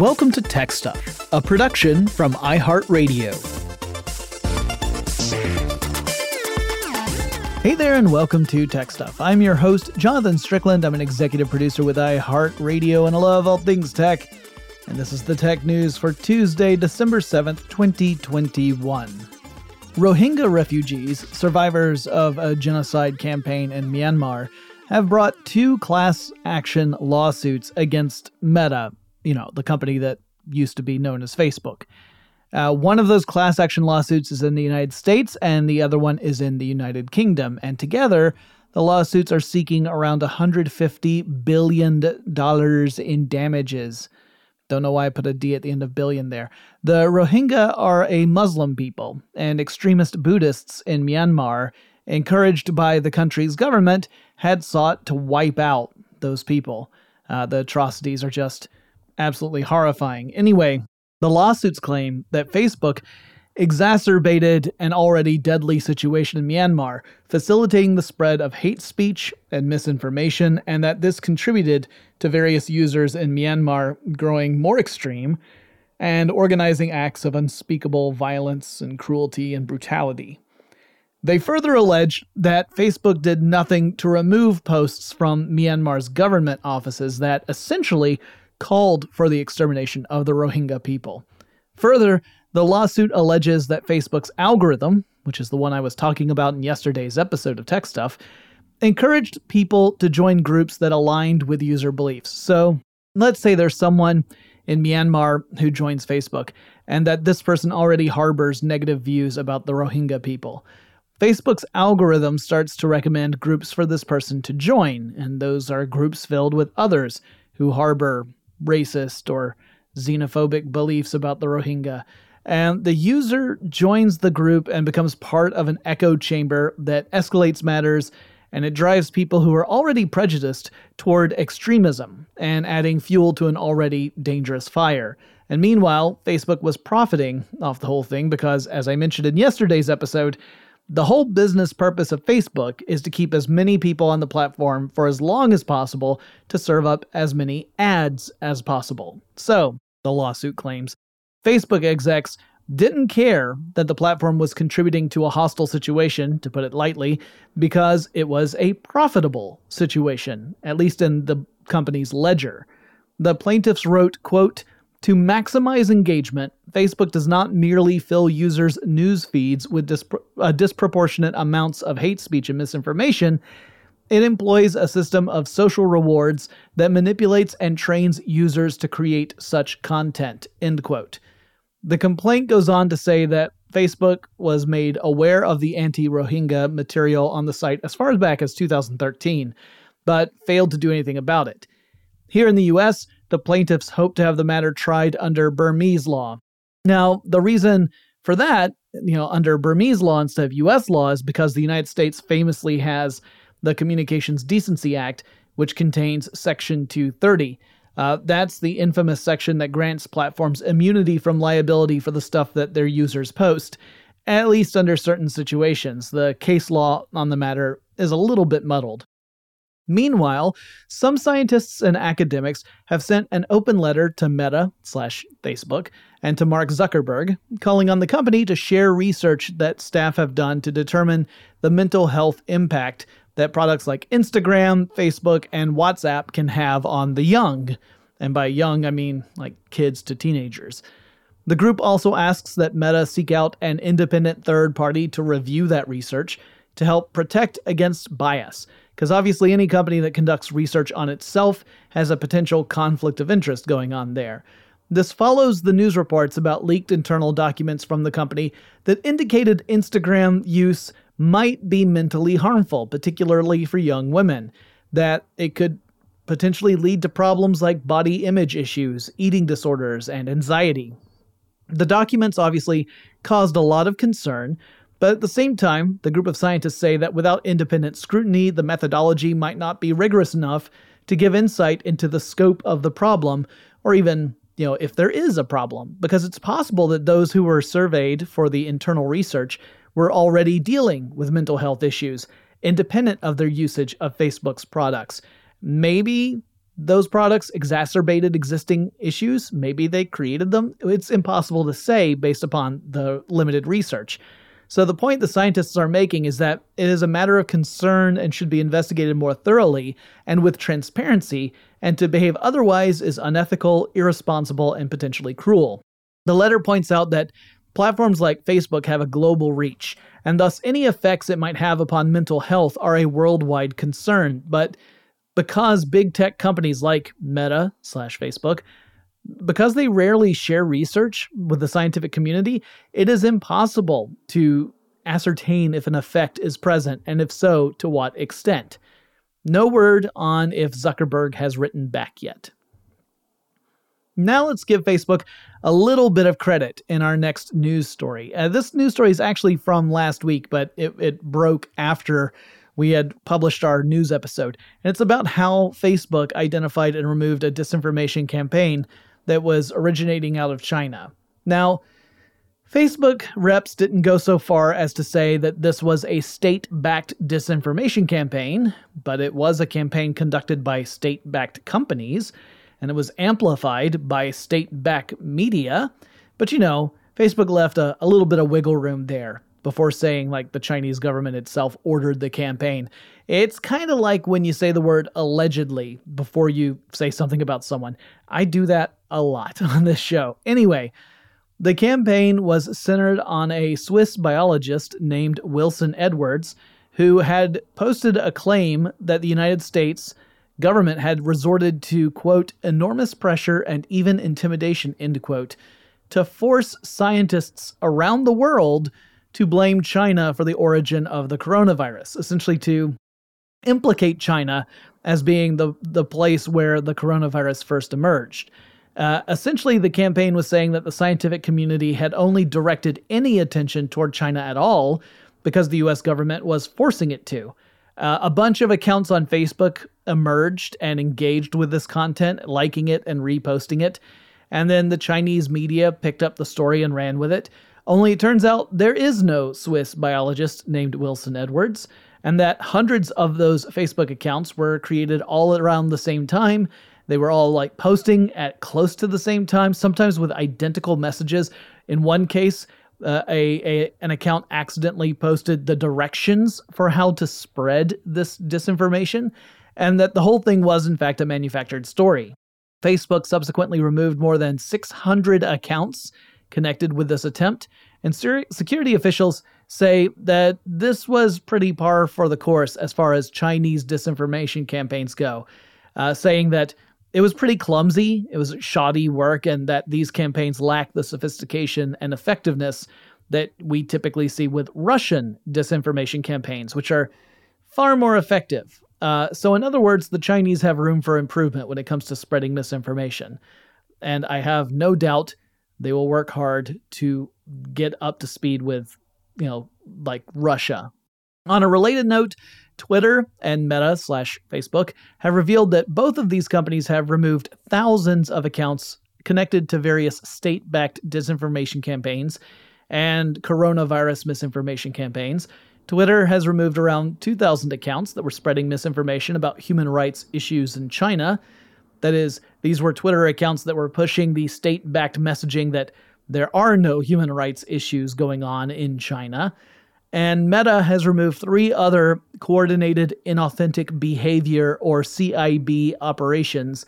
Welcome to Tech Stuff, a production from iHeartRadio. Hey there, and welcome to Tech Stuff. I'm your host, Jonathan Strickland. I'm an executive producer with iHeartRadio, and I love all things tech. And this is the tech news for Tuesday, December 7th, 2021. Rohingya refugees, survivors of a genocide campaign in Myanmar, have brought two class action lawsuits against Meta, you know, the company that used to be known as Facebook. Uh, one of those class action lawsuits is in the United States, and the other one is in the United Kingdom. And together, the lawsuits are seeking around $150 billion in damages. Don't know why I put a D at the end of billion there. The Rohingya are a Muslim people and extremist Buddhists in Myanmar, encouraged by the country's government, had sought to wipe out those people. Uh, the atrocities are just absolutely horrifying. Anyway, the lawsuits claim that Facebook exacerbated an already deadly situation in Myanmar, facilitating the spread of hate speech and misinformation, and that this contributed to various users in Myanmar growing more extreme and organizing acts of unspeakable violence and cruelty and brutality. They further allege that Facebook did nothing to remove posts from Myanmar's government offices that essentially called for the extermination of the Rohingya people. Further, the lawsuit alleges that Facebook's algorithm, which is the one I was talking about in yesterday's episode of Tech Stuff, encouraged people to join groups that aligned with user beliefs. So, let's say there's someone in Myanmar who joins Facebook, and that this person already harbors negative views about the Rohingya people. Facebook's algorithm starts to recommend groups for this person to join, and those are groups filled with others who harbor racist or xenophobic beliefs about the Rohingya. And the user joins the group and becomes part of an echo chamber that escalates matters and it drives people who are already prejudiced toward extremism and adding fuel to an already dangerous fire. And meanwhile, Facebook was profiting off the whole thing because, as I mentioned in yesterday's episode, the whole business purpose of Facebook is to keep as many people on the platform for as long as possible to serve up as many ads as possible. So, the lawsuit claims, Facebook execs didn't care that the platform was contributing to a hostile situation, to put it lightly, because it was a profitable situation, at least in the company's ledger. The plaintiffs wrote, quote, to maximize engagement, Facebook does not merely fill users' news feeds with dispro- uh, disproportionate amounts of hate speech and misinformation. It employs a system of social rewards that manipulates and trains users to create such content. End quote. The complaint goes on to say that Facebook was made aware of the anti Rohingya material on the site as far back as 2013, but failed to do anything about it. Here in the US, the plaintiffs hope to have the matter tried under Burmese law. Now, the reason for that, you know, under Burmese law instead of US law is because the United States famously has the Communications Decency Act, which contains Section 230. Uh, that's the infamous section that grants platforms immunity from liability for the stuff that their users post, at least under certain situations. The case law on the matter is a little bit muddled. Meanwhile, some scientists and academics have sent an open letter to Meta slash Facebook and to Mark Zuckerberg, calling on the company to share research that staff have done to determine the mental health impact that products like Instagram, Facebook, and WhatsApp can have on the young. And by young, I mean like kids to teenagers. The group also asks that Meta seek out an independent third party to review that research to help protect against bias because obviously any company that conducts research on itself has a potential conflict of interest going on there. This follows the news reports about leaked internal documents from the company that indicated Instagram use might be mentally harmful, particularly for young women, that it could potentially lead to problems like body image issues, eating disorders, and anxiety. The documents obviously caused a lot of concern, but at the same time, the group of scientists say that without independent scrutiny, the methodology might not be rigorous enough to give insight into the scope of the problem, or even, you know, if there is a problem, because it's possible that those who were surveyed for the internal research were already dealing with mental health issues, independent of their usage of Facebook's products. Maybe those products exacerbated existing issues. Maybe they created them. It's impossible to say based upon the limited research. So, the point the scientists are making is that it is a matter of concern and should be investigated more thoroughly and with transparency, and to behave otherwise is unethical, irresponsible, and potentially cruel. The letter points out that platforms like Facebook have a global reach, and thus any effects it might have upon mental health are a worldwide concern. But because big tech companies like Meta slash Facebook because they rarely share research with the scientific community, it is impossible to ascertain if an effect is present, and if so, to what extent. No word on if Zuckerberg has written back yet. Now let's give Facebook a little bit of credit in our next news story. Uh, this news story is actually from last week, but it, it broke after we had published our news episode. And it's about how Facebook identified and removed a disinformation campaign that was originating out of China. Now, Facebook reps didn't go so far as to say that this was a state backed disinformation campaign, but it was a campaign conducted by state backed companies, and it was amplified by state backed media. But you know, Facebook left a, a little bit of wiggle room there before saying like the Chinese government itself ordered the campaign. It's kind of like when you say the word allegedly before you say something about someone. I do that a lot on this show. Anyway, the campaign was centered on a Swiss biologist named Wilson Edwards who had posted a claim that the United States government had resorted to quote enormous pressure and even intimidation end quote to force scientists around the world to blame China for the origin of the coronavirus, essentially to implicate China as being the, the place where the coronavirus first emerged. Uh, essentially, the campaign was saying that the scientific community had only directed any attention toward China at all because the US government was forcing it to. Uh, a bunch of accounts on Facebook emerged and engaged with this content, liking it and reposting it. And then the Chinese media picked up the story and ran with it. Only it turns out there is no Swiss biologist named Wilson Edwards, and that hundreds of those Facebook accounts were created all around the same time. They were all like posting at close to the same time, sometimes with identical messages. In one case, uh, a, a an account accidentally posted the directions for how to spread this disinformation, and that the whole thing was in fact a manufactured story. Facebook subsequently removed more than 600 accounts connected with this attempt, and security officials say that this was pretty par for the course as far as Chinese disinformation campaigns go, uh, saying that it was pretty clumsy, it was shoddy work, and that these campaigns lack the sophistication and effectiveness that we typically see with Russian disinformation campaigns, which are far more effective. Uh, so, in other words, the Chinese have room for improvement when it comes to spreading misinformation. And I have no doubt they will work hard to get up to speed with, you know, like Russia. On a related note, Twitter and Meta slash Facebook have revealed that both of these companies have removed thousands of accounts connected to various state backed disinformation campaigns and coronavirus misinformation campaigns. Twitter has removed around 2,000 accounts that were spreading misinformation about human rights issues in China. That is, these were Twitter accounts that were pushing the state backed messaging that there are no human rights issues going on in China. And Meta has removed three other coordinated inauthentic behavior or CIB operations,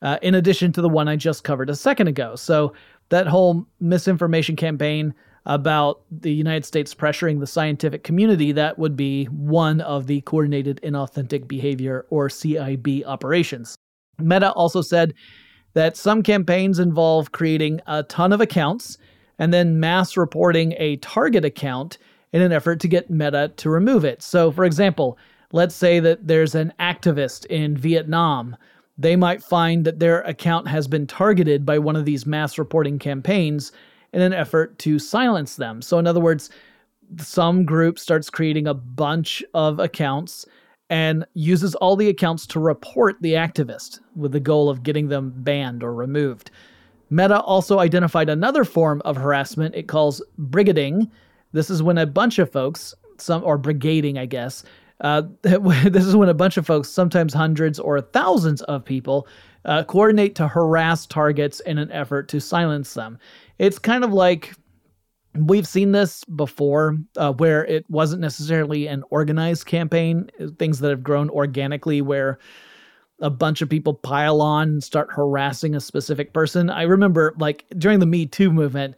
uh, in addition to the one I just covered a second ago. So, that whole misinformation campaign about the United States pressuring the scientific community, that would be one of the coordinated inauthentic behavior or CIB operations. Meta also said that some campaigns involve creating a ton of accounts and then mass reporting a target account in an effort to get Meta to remove it. So, for example, let's say that there's an activist in Vietnam. They might find that their account has been targeted by one of these mass reporting campaigns in an effort to silence them. So, in other words, some group starts creating a bunch of accounts and uses all the accounts to report the activist with the goal of getting them banned or removed. Meta also identified another form of harassment it calls brigading. This is when a bunch of folks, some or brigading, I guess, Uh, this is when a bunch of folks, sometimes hundreds or thousands of people, uh, coordinate to harass targets in an effort to silence them. It's kind of like we've seen this before uh, where it wasn't necessarily an organized campaign, things that have grown organically where a bunch of people pile on and start harassing a specific person. I remember like during the Me Too movement,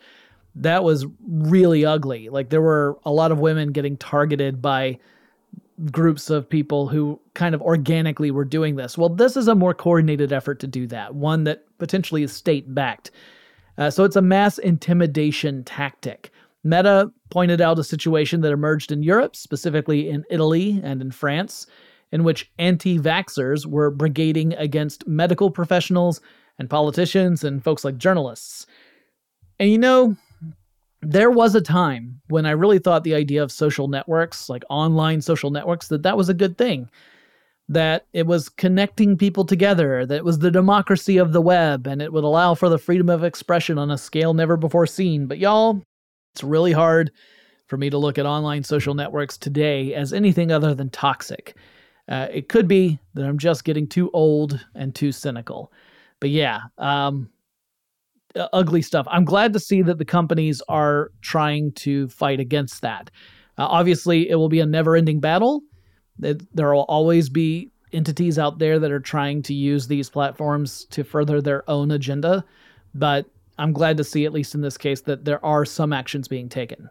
that was really ugly. Like there were a lot of women getting targeted by groups of people who kind of organically were doing this. Well, this is a more coordinated effort to do that, one that potentially is state backed. Uh, so it's a mass intimidation tactic. Meta pointed out a situation that emerged in Europe, specifically in Italy and in France, in which anti vaxxers were brigading against medical professionals and politicians and folks like journalists. And you know, there was a time when I really thought the idea of social networks, like online social networks, that that was a good thing. That it was connecting people together, that it was the democracy of the web, and it would allow for the freedom of expression on a scale never before seen. But y'all, it's really hard for me to look at online social networks today as anything other than toxic. Uh, it could be that I'm just getting too old and too cynical. But yeah, um, ugly stuff. I'm glad to see that the companies are trying to fight against that. Uh, obviously, it will be a never ending battle. There will always be entities out there that are trying to use these platforms to further their own agenda. But I'm glad to see, at least in this case, that there are some actions being taken.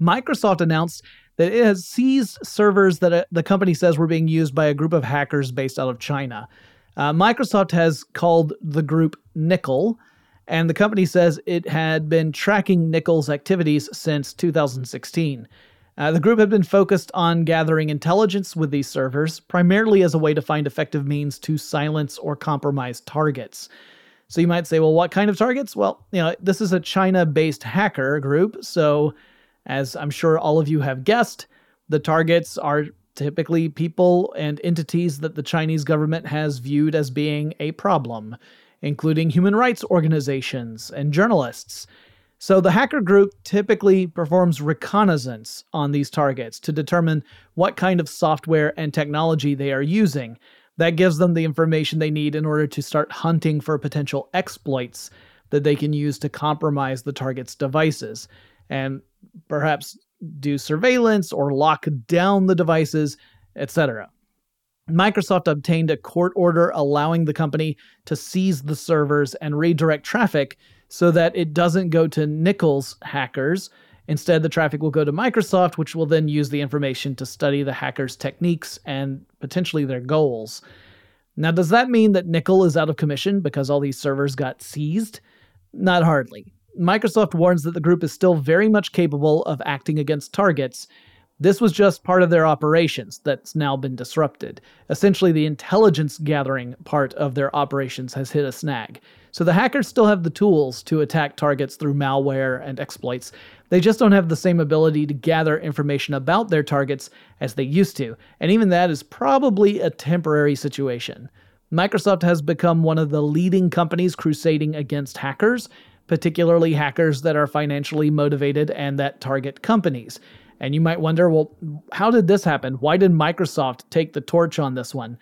Microsoft announced that it has seized servers that uh, the company says were being used by a group of hackers based out of China. Uh, Microsoft has called the group Nickel, and the company says it had been tracking Nickel's activities since 2016. Uh, the group had been focused on gathering intelligence with these servers, primarily as a way to find effective means to silence or compromise targets. So you might say, well, what kind of targets? Well, you know, this is a China based hacker group, so as I'm sure all of you have guessed, the targets are typically people and entities that the Chinese government has viewed as being a problem, including human rights organizations and journalists. So the hacker group typically performs reconnaissance on these targets to determine what kind of software and technology they are using. That gives them the information they need in order to start hunting for potential exploits that they can use to compromise the target's devices. And perhaps do surveillance or lock down the devices, etc. Microsoft obtained a court order allowing the company to seize the servers and redirect traffic so that it doesn't go to Nickel's hackers. Instead, the traffic will go to Microsoft, which will then use the information to study the hackers' techniques and potentially their goals. Now, does that mean that Nickel is out of commission because all these servers got seized? Not hardly. Microsoft warns that the group is still very much capable of acting against targets. This was just part of their operations that's now been disrupted. Essentially, the intelligence gathering part of their operations has hit a snag. So the hackers still have the tools to attack targets through malware and exploits. They just don't have the same ability to gather information about their targets as they used to, and even that is probably a temporary situation. Microsoft has become one of the leading companies crusading against hackers, particularly hackers that are financially motivated and that target companies. And you might wonder, well, how did this happen? Why did Microsoft take the torch on this one?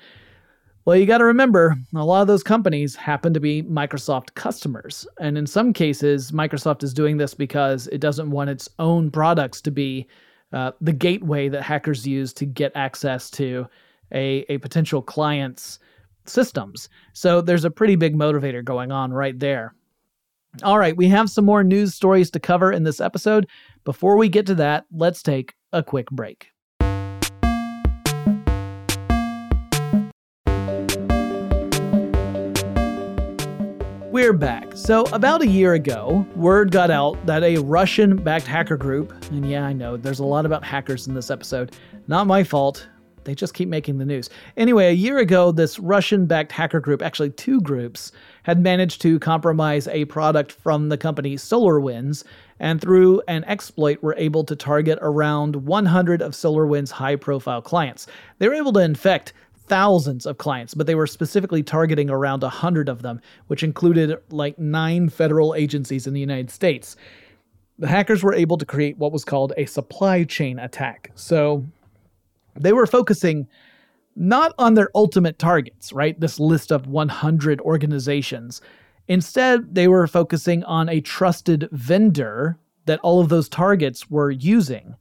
Well, you got to remember, a lot of those companies happen to be Microsoft customers. And in some cases, Microsoft is doing this because it doesn't want its own products to be uh, the gateway that hackers use to get access to a, a potential client's systems. So there's a pretty big motivator going on right there. All right, we have some more news stories to cover in this episode. Before we get to that, let's take a quick break. We're back. So, about a year ago, word got out that a Russian backed hacker group, and yeah, I know there's a lot about hackers in this episode, not my fault, they just keep making the news. Anyway, a year ago, this Russian backed hacker group, actually two groups, had managed to compromise a product from the company SolarWinds, and through an exploit were able to target around 100 of SolarWinds' high profile clients. They were able to infect thousands of clients, but they were specifically targeting around 100 of them, which included like nine federal agencies in the United States. The hackers were able to create what was called a supply chain attack. So, they were focusing not on their ultimate targets, right? This list of 100 organizations. Instead, they were focusing on a trusted vendor that all of those targets were using.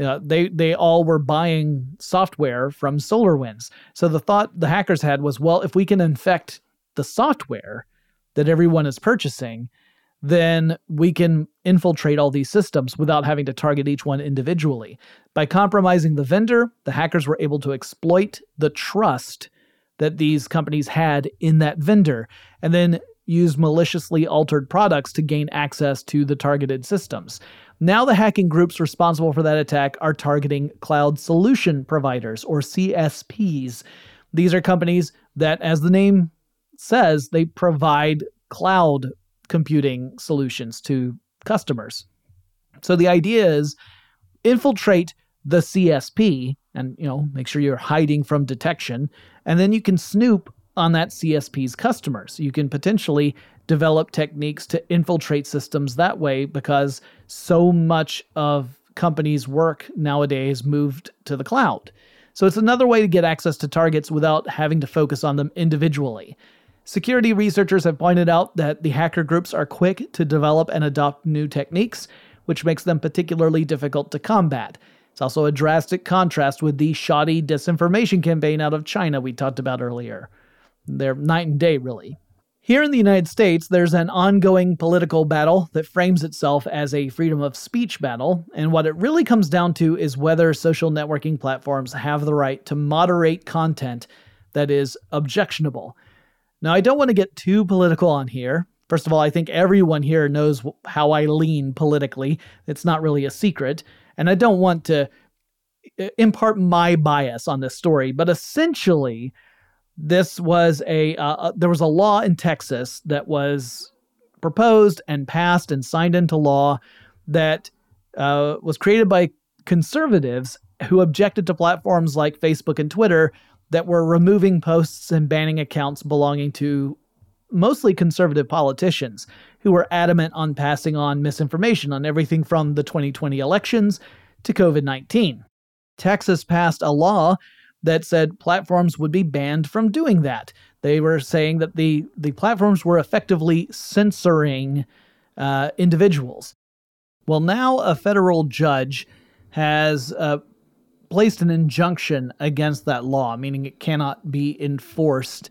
Uh, they they all were buying software from SolarWinds. So the thought the hackers had was, well, if we can infect the software that everyone is purchasing, then we can infiltrate all these systems without having to target each one individually. By compromising the vendor, the hackers were able to exploit the trust that these companies had in that vendor and then use maliciously altered products to gain access to the targeted systems. Now, the hacking groups responsible for that attack are targeting cloud solution providers or CSPs. These are companies that, as the name says, they provide cloud computing solutions to customers. So the idea is infiltrate the CSP and you know make sure you're hiding from detection and then you can snoop on that CSP's customers. You can potentially develop techniques to infiltrate systems that way because so much of companies' work nowadays moved to the cloud. So it's another way to get access to targets without having to focus on them individually. Security researchers have pointed out that the hacker groups are quick to develop and adopt new techniques, which makes them particularly difficult to combat. It's also a drastic contrast with the shoddy disinformation campaign out of China we talked about earlier. They're night and day, really. Here in the United States, there's an ongoing political battle that frames itself as a freedom of speech battle, and what it really comes down to is whether social networking platforms have the right to moderate content that is objectionable. Now, I don't want to get too political on here. First of all, I think everyone here knows how I lean politically. It's not really a secret. And I don't want to impart my bias on this story, but essentially, this was a uh, uh, there was a law in Texas that was proposed and passed and signed into law that uh, was created by conservatives who objected to platforms like Facebook and Twitter that were removing posts and banning accounts belonging to mostly conservative politicians who were adamant on passing on misinformation on everything from the 2020 elections to COVID 19. Texas passed a law that said platforms would be banned from doing that. They were saying that the, the platforms were effectively censoring uh, individuals. Well, now a federal judge has uh, placed an injunction against that law, meaning it cannot be enforced,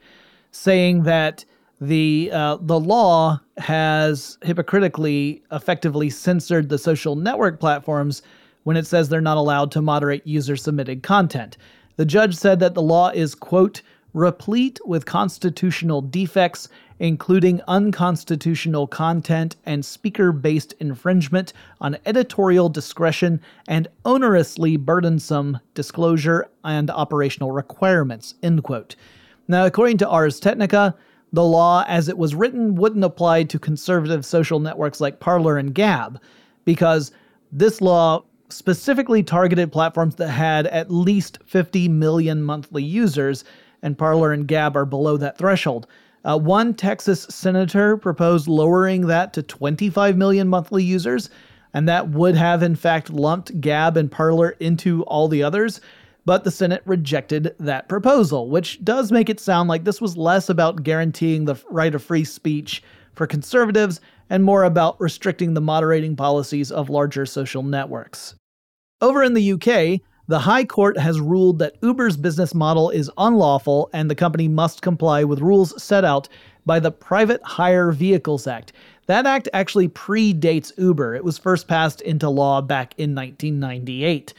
saying that the uh, the law has hypocritically effectively censored the social network platforms when it says they're not allowed to moderate user submitted content. The judge said that the law is quote replete with constitutional defects including unconstitutional content and speaker based infringement on editorial discretion and onerously burdensome disclosure and operational requirements. End quote. Now, according to Ars Technica, the law as it was written wouldn't apply to conservative social networks like Parler and Gab, because this law specifically targeted platforms that had at least 50 million monthly users, and Parler and Gab are below that threshold. Uh, one Texas senator proposed lowering that to 25 million monthly users, and that would have, in fact, lumped Gab and Parler into all the others. But the Senate rejected that proposal, which does make it sound like this was less about guaranteeing the right of free speech for conservatives and more about restricting the moderating policies of larger social networks. Over in the UK, the High Court has ruled that Uber's business model is unlawful and the company must comply with rules set out by the Private Hire Vehicles Act. That act actually predates Uber. It was first passed into law back in 1998.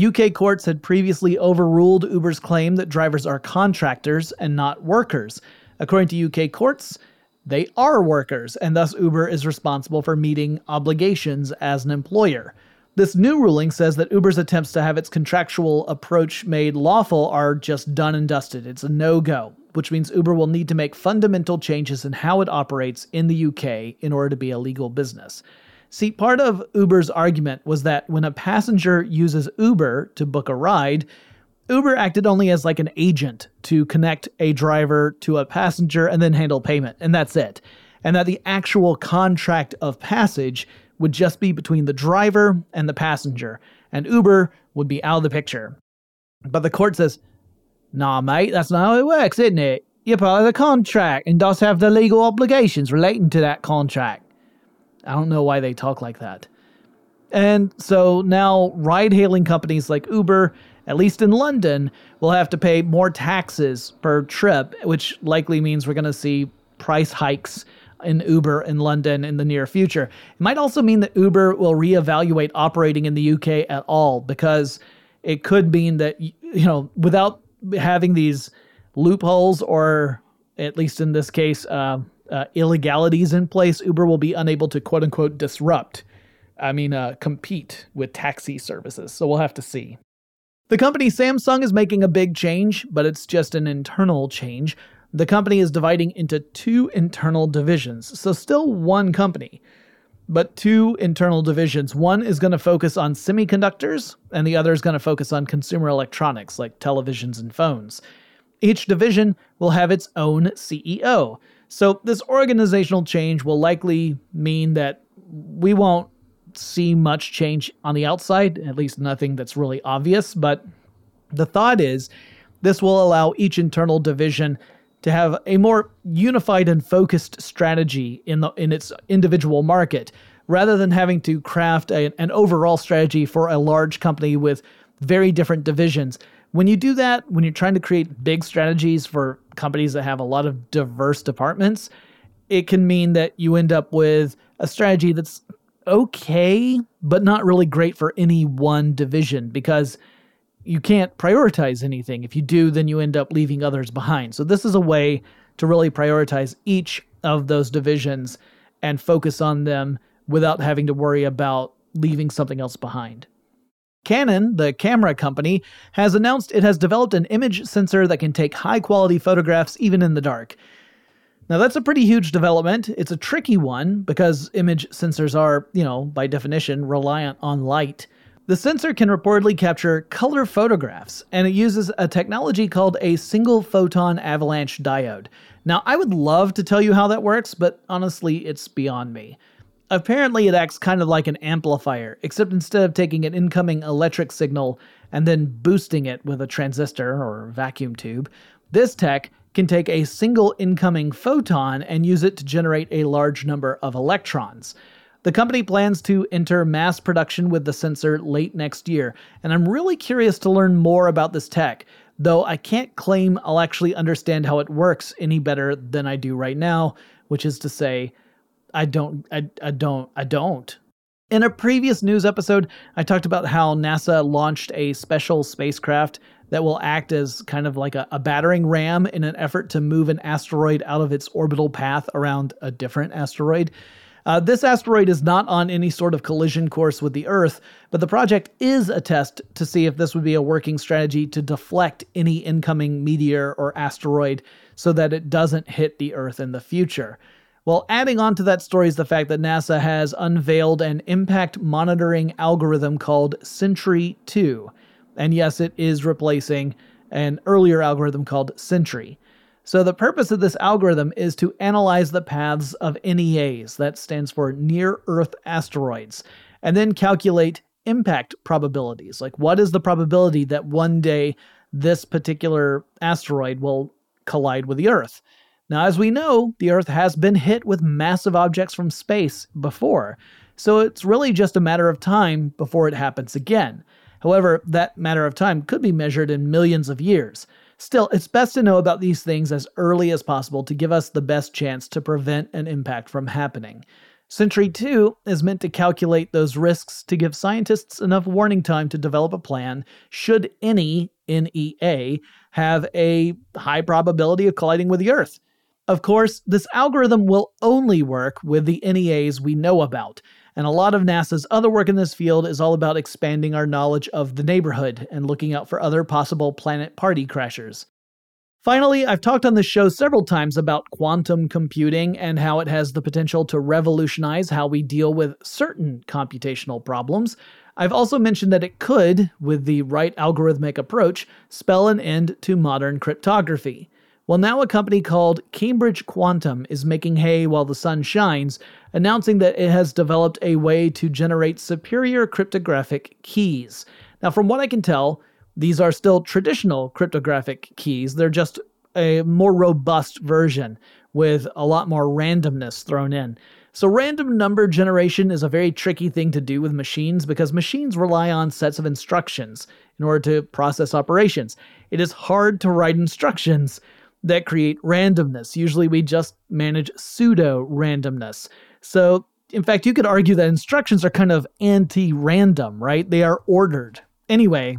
UK courts had previously overruled Uber's claim that drivers are contractors and not workers. According to UK courts, they are workers, and thus Uber is responsible for meeting obligations as an employer. This new ruling says that Uber's attempts to have its contractual approach made lawful are just done and dusted. It's a no go, which means Uber will need to make fundamental changes in how it operates in the UK in order to be a legal business. See, part of Uber's argument was that when a passenger uses Uber to book a ride, Uber acted only as like an agent to connect a driver to a passenger and then handle payment, and that's it. And that the actual contract of passage would just be between the driver and the passenger, and Uber would be out of the picture. But the court says, nah, mate, that's not how it works, isn't it? You're part of the contract and does have the legal obligations relating to that contract. I don't know why they talk like that. And so now ride hailing companies like Uber, at least in London, will have to pay more taxes per trip, which likely means we're going to see price hikes in Uber in London in the near future. It might also mean that Uber will reevaluate operating in the UK at all because it could mean that you know without having these loopholes or at least in this case uh, uh, illegalities in place, Uber will be unable to quote unquote disrupt. I mean, uh, compete with taxi services. So we'll have to see. The company Samsung is making a big change, but it's just an internal change. The company is dividing into two internal divisions, so still one company, but two internal divisions. One is going to focus on semiconductors, and the other is going to focus on consumer electronics like televisions and phones. Each division will have its own CEO. So, this organizational change will likely mean that we won't see much change on the outside, at least nothing that's really obvious. But the thought is this will allow each internal division to have a more unified and focused strategy in the in its individual market rather than having to craft a, an overall strategy for a large company with very different divisions. When you do that, when you're trying to create big strategies for companies that have a lot of diverse departments, it can mean that you end up with a strategy that's okay, but not really great for any one division because you can't prioritize anything. If you do, then you end up leaving others behind. So, this is a way to really prioritize each of those divisions and focus on them without having to worry about leaving something else behind. Canon, the camera company, has announced it has developed an image sensor that can take high quality photographs even in the dark. Now, that's a pretty huge development. It's a tricky one because image sensors are, you know, by definition, reliant on light. The sensor can reportedly capture color photographs, and it uses a technology called a single photon avalanche diode. Now, I would love to tell you how that works, but honestly, it's beyond me. Apparently, it acts kind of like an amplifier, except instead of taking an incoming electric signal and then boosting it with a transistor or vacuum tube, this tech can take a single incoming photon and use it to generate a large number of electrons. The company plans to enter mass production with the sensor late next year, and I'm really curious to learn more about this tech, though I can't claim I'll actually understand how it works any better than I do right now, which is to say, I don't, I, I don't, I don't. In a previous news episode, I talked about how NASA launched a special spacecraft that will act as kind of like a, a, battering ram in an effort to move an asteroid out of its orbital path around a different asteroid. Uh, this asteroid is not on any sort of collision course with the Earth, but the project is a test to see if this would be a working strategy to deflect any incoming meteor or asteroid so that it doesn't hit the Earth in the future. Well, adding on to that story is the fact that NASA has unveiled an impact monitoring algorithm called Sentry 2. And yes, it is replacing an earlier algorithm called Sentry. So, the purpose of this algorithm is to analyze the paths of NEAs, that stands for near Earth asteroids, and then calculate impact probabilities. Like, what is the probability that one day this particular asteroid will collide with the Earth? Now, as we know, the Earth has been hit with massive objects from space before, so it's really just a matter of time before it happens again. However, that matter of time could be measured in millions of years. Still, it's best to know about these things as early as possible to give us the best chance to prevent an impact from happening. Sentry 2 is meant to calculate those risks to give scientists enough warning time to develop a plan should any NEA have a high probability of colliding with the Earth. Of course, this algorithm will only work with the NEAs we know about, and a lot of NASA's other work in this field is all about expanding our knowledge of the neighborhood and looking out for other possible planet party crashers. Finally, I've talked on this show several times about quantum computing and how it has the potential to revolutionize how we deal with certain computational problems. I've also mentioned that it could, with the right algorithmic approach, spell an end to modern cryptography. Well, now a company called Cambridge Quantum is making hay while the sun shines, announcing that it has developed a way to generate superior cryptographic keys. Now, from what I can tell, These are still traditional cryptographic keys, they're just a more robust version with a lot more randomness thrown in. So, random number generation is a very tricky thing to do with machines because machines rely on sets of instructions in order to process operations. It is hard to write instructions that create randomness. Usually, we just manage pseudo randomness. So, in fact, you could argue that instructions are kind of anti random, right? They are ordered. Anyway,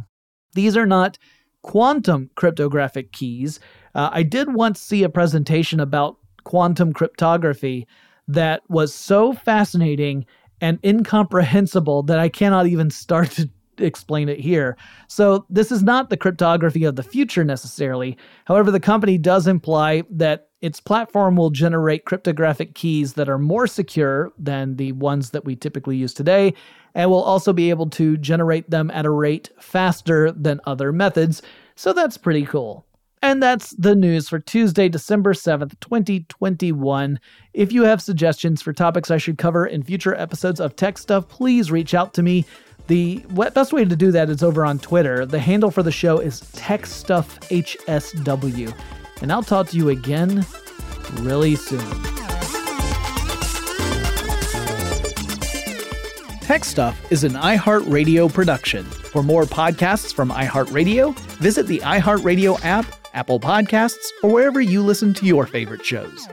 these are not quantum cryptographic keys. Uh, I did once see a presentation about quantum cryptography that was so fascinating and incomprehensible that I cannot even start to explain it here. So, this is not the cryptography of the future necessarily. However, the company does imply that its platform will generate cryptographic keys that are more secure than the ones that we typically use today, and will also be able to generate them at a rate faster than other methods. So, that's pretty cool. And that's the news for Tuesday, December 7th, 2021. If you have suggestions for topics I should cover in future episodes of Tech Stuff, please reach out to me. The best way to do that is over on Twitter. The handle for the show is TechStuffHSW. And I'll talk to you again really soon. Tech Stuff is an iHeartRadio production. For more podcasts from iHeartRadio, visit the iHeartRadio app Apple Podcasts, or wherever you listen to your favorite shows.